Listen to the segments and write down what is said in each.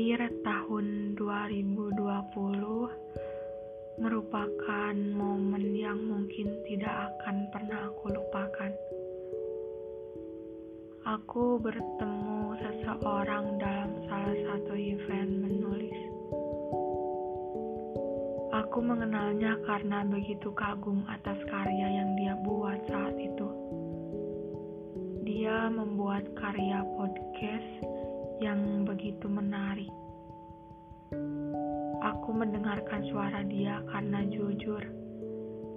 Akhir tahun 2020 merupakan momen yang mungkin tidak akan pernah aku lupakan. Aku bertemu seseorang dalam salah satu event menulis. Aku mengenalnya karena begitu kagum atas karya yang dia buat saat itu. Dia membuat karya podcast yang begitu menarik. Aku mendengarkan suara dia karena jujur,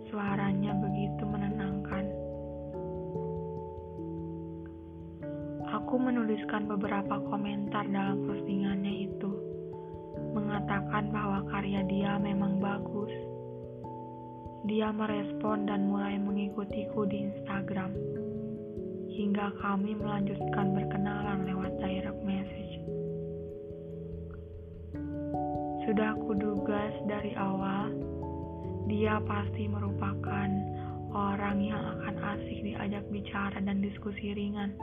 suaranya begitu menenangkan. Aku menuliskan beberapa komentar dalam postingannya itu, mengatakan bahwa karya dia memang bagus. Dia merespon dan mulai mengikutiku di Instagram hingga kami melanjutkan berkenalan lewat direct Sudah kuduga dari awal, dia pasti merupakan orang yang akan asik diajak bicara dan diskusi ringan.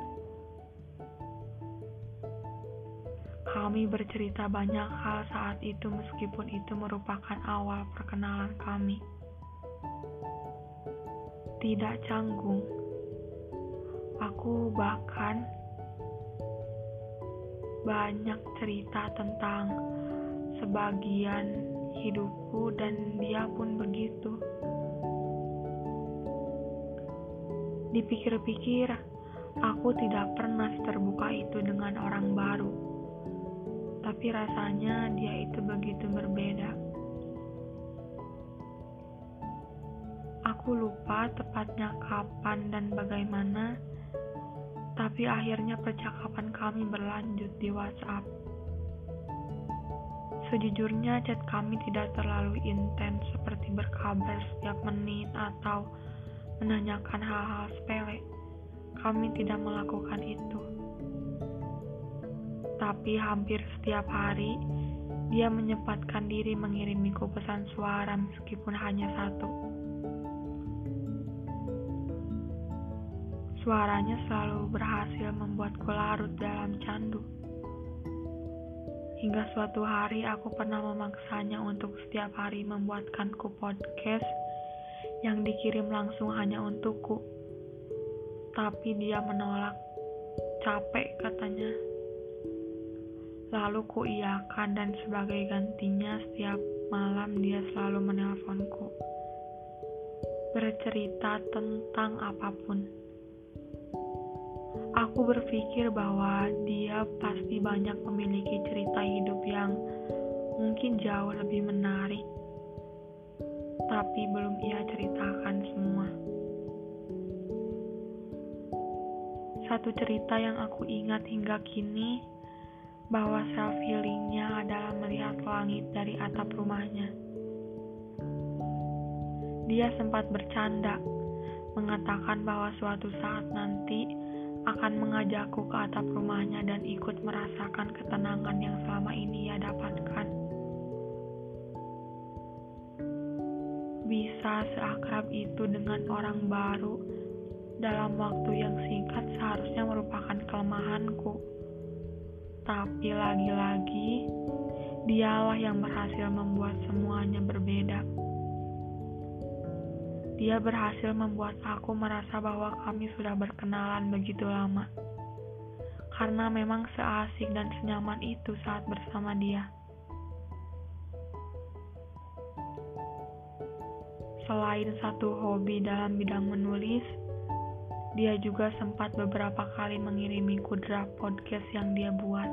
Kami bercerita banyak hal saat itu meskipun itu merupakan awal perkenalan kami. Tidak canggung, Aku bahkan banyak cerita tentang sebagian hidupku dan dia pun begitu. Dipikir-pikir, aku tidak pernah terbuka itu dengan orang baru. Tapi rasanya dia itu begitu berbeda. Aku lupa tepatnya kapan dan bagaimana tapi akhirnya percakapan kami berlanjut di WhatsApp. Sejujurnya chat kami tidak terlalu intens seperti berkabar setiap menit atau menanyakan hal-hal sepele. Kami tidak melakukan itu. Tapi hampir setiap hari dia menyempatkan diri mengirimiku pesan suara meskipun hanya satu. Suaranya selalu berhasil membuatku larut dalam candu. Hingga suatu hari aku pernah memaksanya untuk setiap hari membuatkanku podcast yang dikirim langsung hanya untukku. Tapi dia menolak. Capek katanya. Lalu ku iakan dan sebagai gantinya setiap malam dia selalu menelponku. Bercerita tentang apa pun. Aku berpikir bahwa dia pasti banyak memiliki cerita hidup yang mungkin jauh lebih menarik, tapi belum ia ceritakan semua. Satu cerita yang aku ingat hingga kini bahwa self healingnya adalah melihat langit dari atap rumahnya. Dia sempat bercanda, mengatakan bahwa suatu saat nanti mengajakku ke atap rumahnya dan ikut merasakan ketenangan yang selama ini ia dapatkan. Bisa seakrab itu dengan orang baru dalam waktu yang singkat seharusnya merupakan kelemahanku. Tapi lagi-lagi, dialah yang berhasil membuat semuanya berbeda. Dia berhasil membuat aku merasa bahwa kami sudah berkenalan begitu lama. Karena memang seasik dan senyaman itu saat bersama dia. Selain satu hobi dalam bidang menulis, dia juga sempat beberapa kali mengirimiku draft podcast yang dia buat.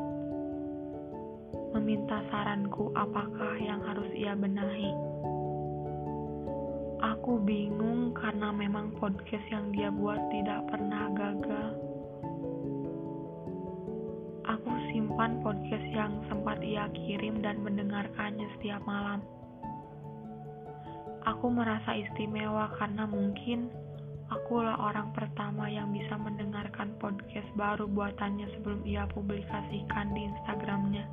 Meminta saranku apakah yang harus ia benahi. Aku bingung karena memang podcast yang dia buat tidak pernah gagal. Simpan podcast yang sempat ia kirim dan mendengarkannya setiap malam. Aku merasa istimewa karena mungkin akulah orang pertama yang bisa mendengarkan podcast baru buatannya sebelum ia publikasikan di Instagramnya.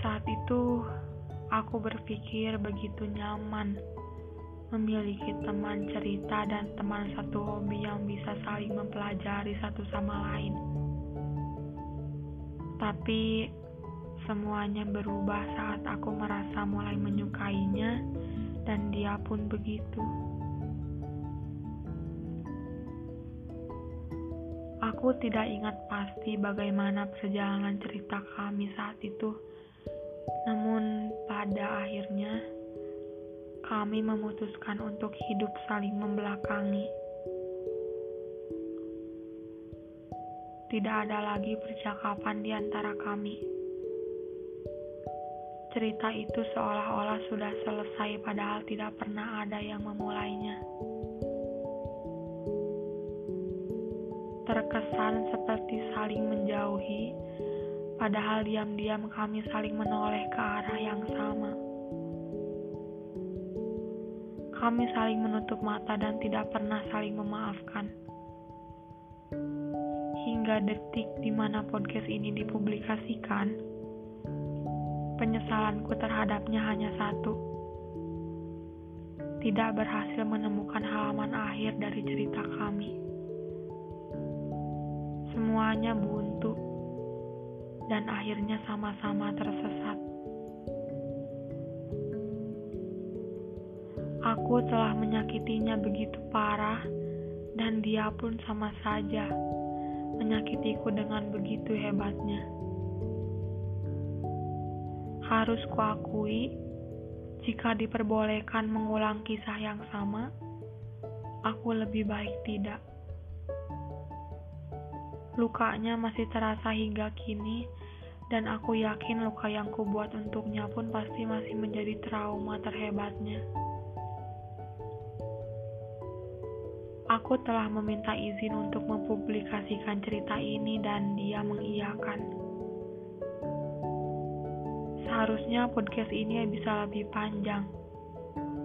Saat itu, Aku berpikir begitu nyaman memiliki teman cerita dan teman satu hobi yang bisa saling mempelajari satu sama lain. Tapi semuanya berubah saat aku merasa mulai menyukainya dan dia pun begitu. Aku tidak ingat pasti bagaimana perjalanan cerita kami saat itu. Namun pada akhirnya kami memutuskan untuk hidup saling membelakangi. Tidak ada lagi percakapan di antara kami. Cerita itu seolah-olah sudah selesai padahal tidak pernah ada yang memulainya. terkesan seperti saling menjauhi, padahal diam-diam kami saling menoleh ke arah yang sama. Kami saling menutup mata dan tidak pernah saling memaafkan. Hingga detik di mana podcast ini dipublikasikan, penyesalanku terhadapnya hanya satu. Tidak berhasil menemukan halaman akhir dari cerita kami semuanya buntu, dan akhirnya sama-sama tersesat. Aku telah menyakitinya begitu parah, dan dia pun sama saja menyakitiku dengan begitu hebatnya. Harus kuakui, jika diperbolehkan mengulang kisah yang sama, aku lebih baik tidak. Lukanya masih terasa hingga kini, dan aku yakin luka yang kubuat untuknya pun pasti masih menjadi trauma terhebatnya. Aku telah meminta izin untuk mempublikasikan cerita ini dan dia mengiyakan. Seharusnya podcast ini bisa lebih panjang,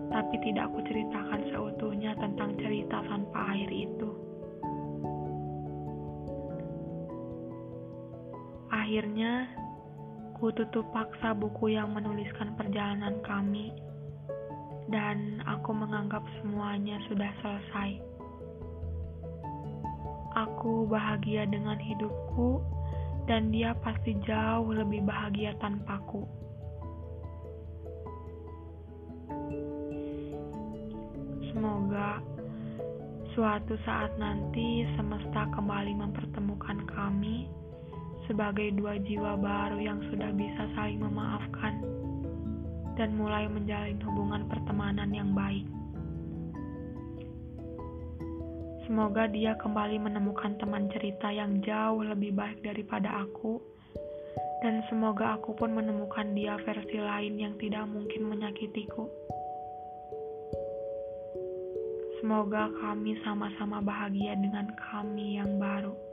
tapi tidak aku ceritakan seutuhnya tentang cerita tanpa air itu. Akhirnya, ku tutup paksa buku yang menuliskan perjalanan kami, dan aku menganggap semuanya sudah selesai. Aku bahagia dengan hidupku, dan dia pasti jauh lebih bahagia tanpaku. Semoga suatu saat nanti semesta kembali mempertemukan kami sebagai dua jiwa baru yang sudah bisa saling memaafkan dan mulai menjalin hubungan pertemanan yang baik. Semoga dia kembali menemukan teman cerita yang jauh lebih baik daripada aku, dan semoga aku pun menemukan dia versi lain yang tidak mungkin menyakitiku. Semoga kami sama-sama bahagia dengan kami yang baru.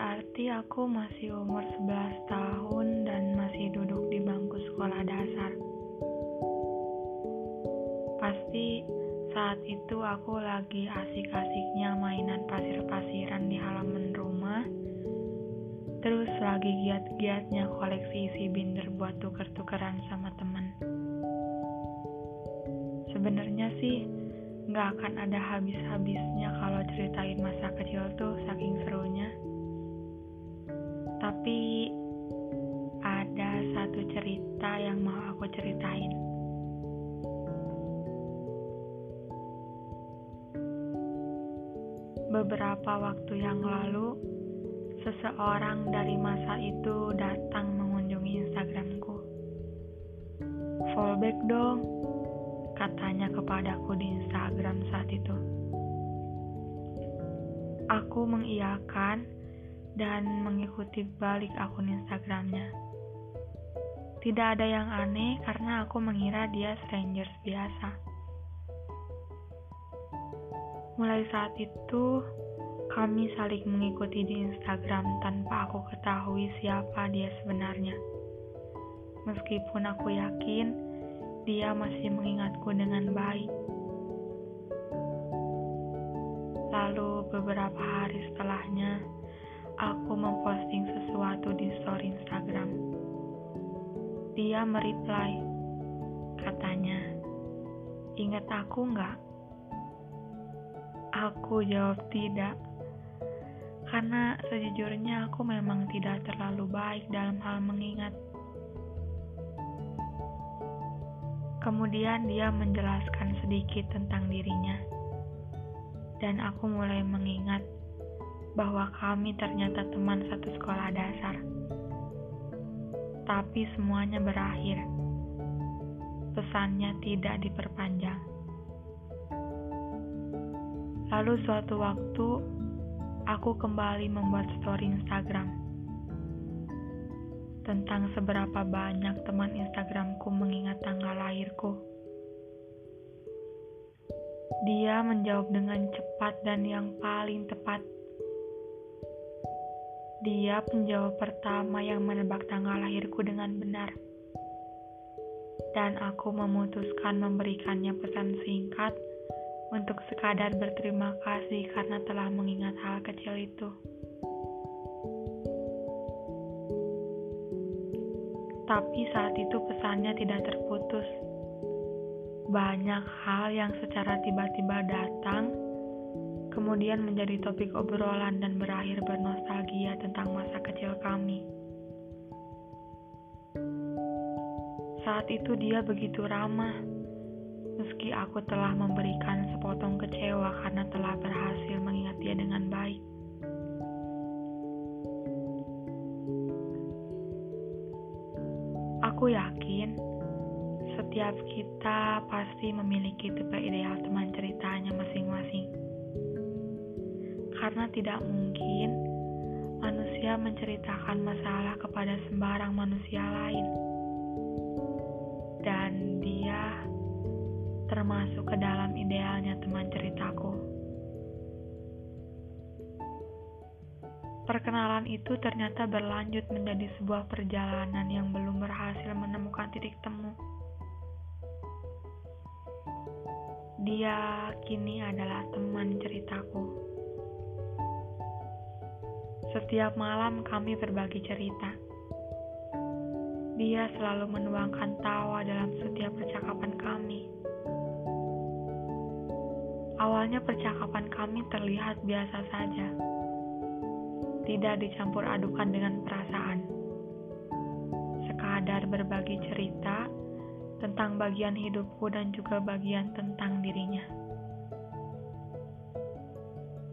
Berarti aku masih umur 11 tahun dan masih duduk di bangku sekolah dasar. Pasti saat itu aku lagi asik-asiknya mainan pasir-pasiran di halaman rumah Terus lagi giat-giatnya koleksi isi binder buat tuker-tukeran sama temen. Sebenarnya sih nggak akan ada habis-habisnya kalau ceritain masa kecil tuh saking serunya. Tapi ada satu cerita yang mau aku ceritain. Beberapa waktu yang lalu, seseorang dari masa itu datang mengunjungi Instagramku. Fallback dong, katanya kepadaku di Instagram saat itu. Aku mengiyakan dan mengikuti balik akun Instagramnya. Tidak ada yang aneh karena aku mengira dia strangers biasa. Mulai saat itu, kami saling mengikuti di Instagram tanpa aku ketahui siapa dia sebenarnya. Meskipun aku yakin dia masih mengingatku dengan baik. Lalu beberapa hari setelahnya, aku memposting sesuatu di story Instagram. Dia mereply, katanya, ingat aku nggak? Aku jawab tidak, karena sejujurnya aku memang tidak terlalu baik dalam hal mengingat. Kemudian dia menjelaskan sedikit tentang dirinya dan aku mulai mengingat bahwa kami ternyata teman satu sekolah dasar. Tapi semuanya berakhir. Pesannya tidak diperpanjang. Lalu suatu waktu, aku kembali membuat story Instagram tentang seberapa banyak teman Instagramku mengingat tanggal lahirku. Dia menjawab dengan cepat dan yang paling tepat. Dia penjawab pertama yang menebak tanggal lahirku dengan benar. Dan aku memutuskan memberikannya pesan singkat untuk sekadar berterima kasih karena telah mengingat hal kecil itu. Tapi saat itu pesannya tidak terputus banyak hal yang secara tiba-tiba datang, kemudian menjadi topik obrolan dan berakhir bernostalgia tentang masa kecil kami. Saat itu dia begitu ramah, meski aku telah memberikan sepotong kecewa karena telah berhasil mengingat dia dengan baik. Aku yakin setiap kita pasti memiliki tipe ideal teman ceritanya masing-masing. Karena tidak mungkin manusia menceritakan masalah kepada sembarang manusia lain. Dan dia termasuk ke dalam idealnya teman ceritaku. Perkenalan itu ternyata berlanjut menjadi sebuah perjalanan yang belum berhasil menemukan titik temu. Dia kini adalah teman ceritaku. Setiap malam kami berbagi cerita. Dia selalu menuangkan tawa dalam setiap percakapan kami. Awalnya percakapan kami terlihat biasa saja. Tidak dicampur adukan dengan perasaan. Sekadar berbagi cerita tentang bagian hidupku dan juga bagian tentang dirinya.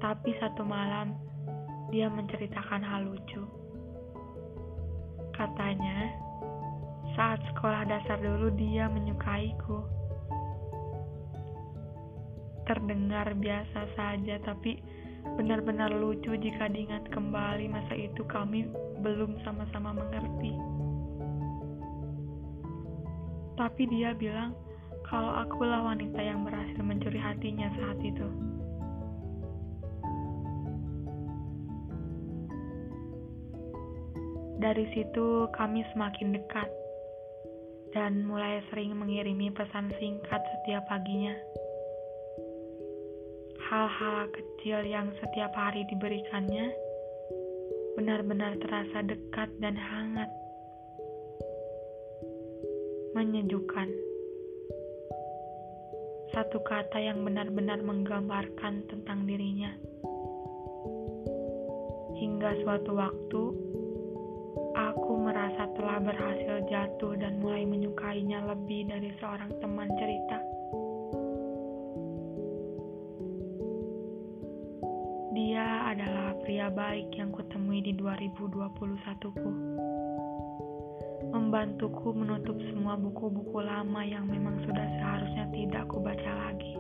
Tapi satu malam, dia menceritakan hal lucu. Katanya, saat sekolah dasar dulu dia menyukaiku. Terdengar biasa saja, tapi benar-benar lucu jika diingat kembali masa itu kami belum sama-sama mengerti. Tapi dia bilang kalau akulah wanita yang berhasil mencuri hatinya saat itu. Dari situ kami semakin dekat dan mulai sering mengirimi pesan singkat setiap paginya. Hal-hal kecil yang setiap hari diberikannya benar-benar terasa dekat dan hangat menyejukkan. Satu kata yang benar-benar menggambarkan tentang dirinya. Hingga suatu waktu, berhasil jatuh dan mulai menyukainya lebih dari seorang teman cerita. Dia adalah pria baik yang kutemui di 2021-ku membantuku menutup semua buku-buku lama yang memang sudah seharusnya tidak kubaca lagi.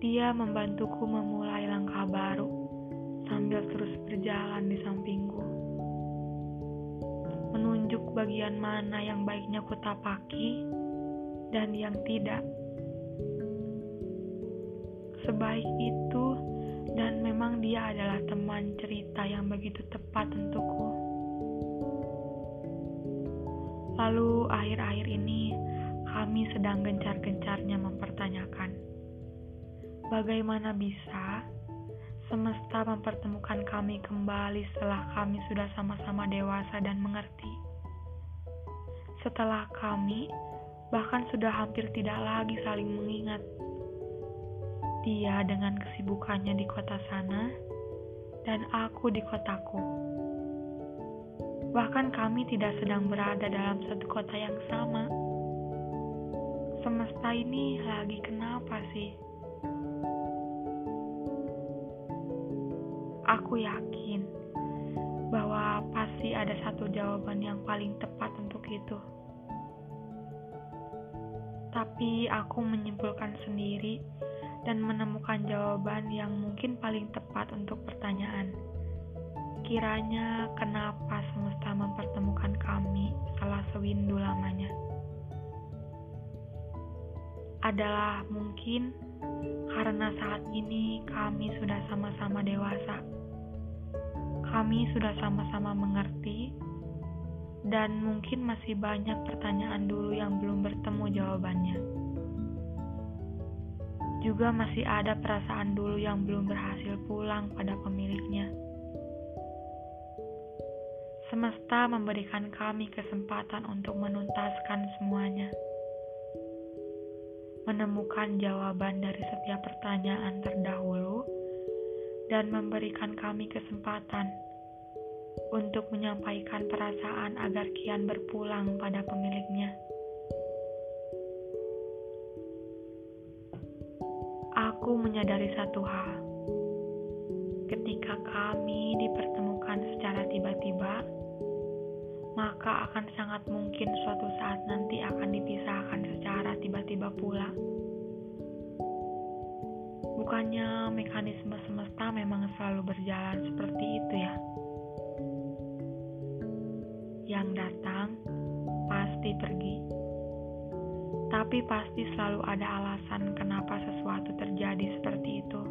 Dia membantuku memulai langkah baru sambil terus berjalan di sampingku. Menunjuk bagian mana yang baiknya kutapaki dan yang tidak. Sebaik itu dan memang dia adalah teman cerita yang begitu tepat untukku. Lalu akhir-akhir ini kami sedang gencar-gencarnya mempertanyakan Bagaimana bisa semesta mempertemukan kami kembali setelah kami sudah sama-sama dewasa dan mengerti? Setelah kami bahkan sudah hampir tidak lagi saling mengingat. Dia dengan kesibukannya di kota sana, dan aku di kotaku. Bahkan kami tidak sedang berada dalam satu kota yang sama. Semesta ini lagi kenapa sih? Aku yakin bahwa pasti ada satu jawaban yang paling tepat untuk itu tapi aku menyimpulkan sendiri dan menemukan jawaban yang mungkin paling tepat untuk pertanyaan. Kiranya kenapa semesta mempertemukan kami salah sewindu lamanya? Adalah mungkin karena saat ini kami sudah sama-sama dewasa. Kami sudah sama-sama mengerti dan mungkin masih banyak pertanyaan dulu yang belum bertemu jawabannya. Juga masih ada perasaan dulu yang belum berhasil pulang pada pemiliknya. Semesta memberikan kami kesempatan untuk menuntaskan semuanya, menemukan jawaban dari setiap pertanyaan terdahulu, dan memberikan kami kesempatan untuk menyampaikan perasaan agar kian berpulang pada pemiliknya. Aku menyadari satu hal. Ketika kami dipertemukan secara tiba-tiba, maka akan sangat mungkin suatu saat nanti akan dipisahkan secara tiba-tiba pula. Bukannya mekanisme semesta memang selalu berjalan seperti itu ya? Yang datang pasti pergi. Tapi pasti selalu ada alasan kenapa sesuatu terjadi seperti itu.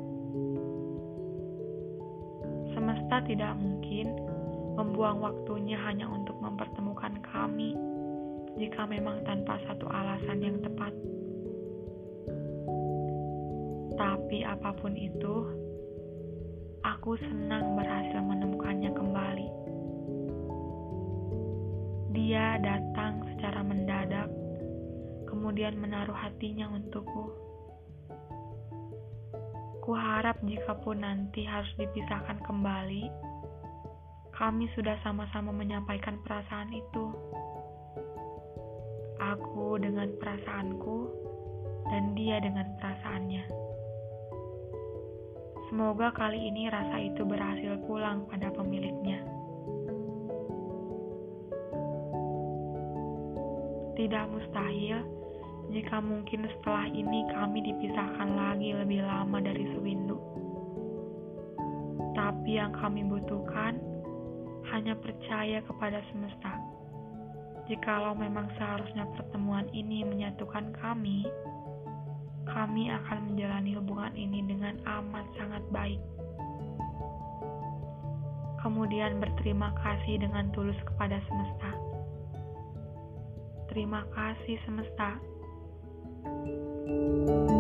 Semesta tidak mungkin membuang waktunya hanya untuk mempertemukan kami jika memang tanpa satu alasan yang tepat. Tapi apa pun itu, aku senang berhasil menemukannya kembali. Datang secara mendadak, kemudian menaruh hatinya untukku. Kuharap jikapun nanti harus dipisahkan kembali, kami sudah sama-sama menyampaikan perasaan itu. Aku dengan perasaanku, dan dia dengan perasaannya. Semoga kali ini rasa itu berhasil pulang pada pemiliknya. Tidak mustahil jika mungkin setelah ini kami dipisahkan lagi lebih lama dari sewindu. Tapi yang kami butuhkan hanya percaya kepada semesta. Jikalau memang seharusnya pertemuan ini menyatukan kami, kami akan menjalani hubungan ini dengan amat sangat baik. Kemudian berterima kasih dengan tulus kepada semesta Terima kasih semesta. thank you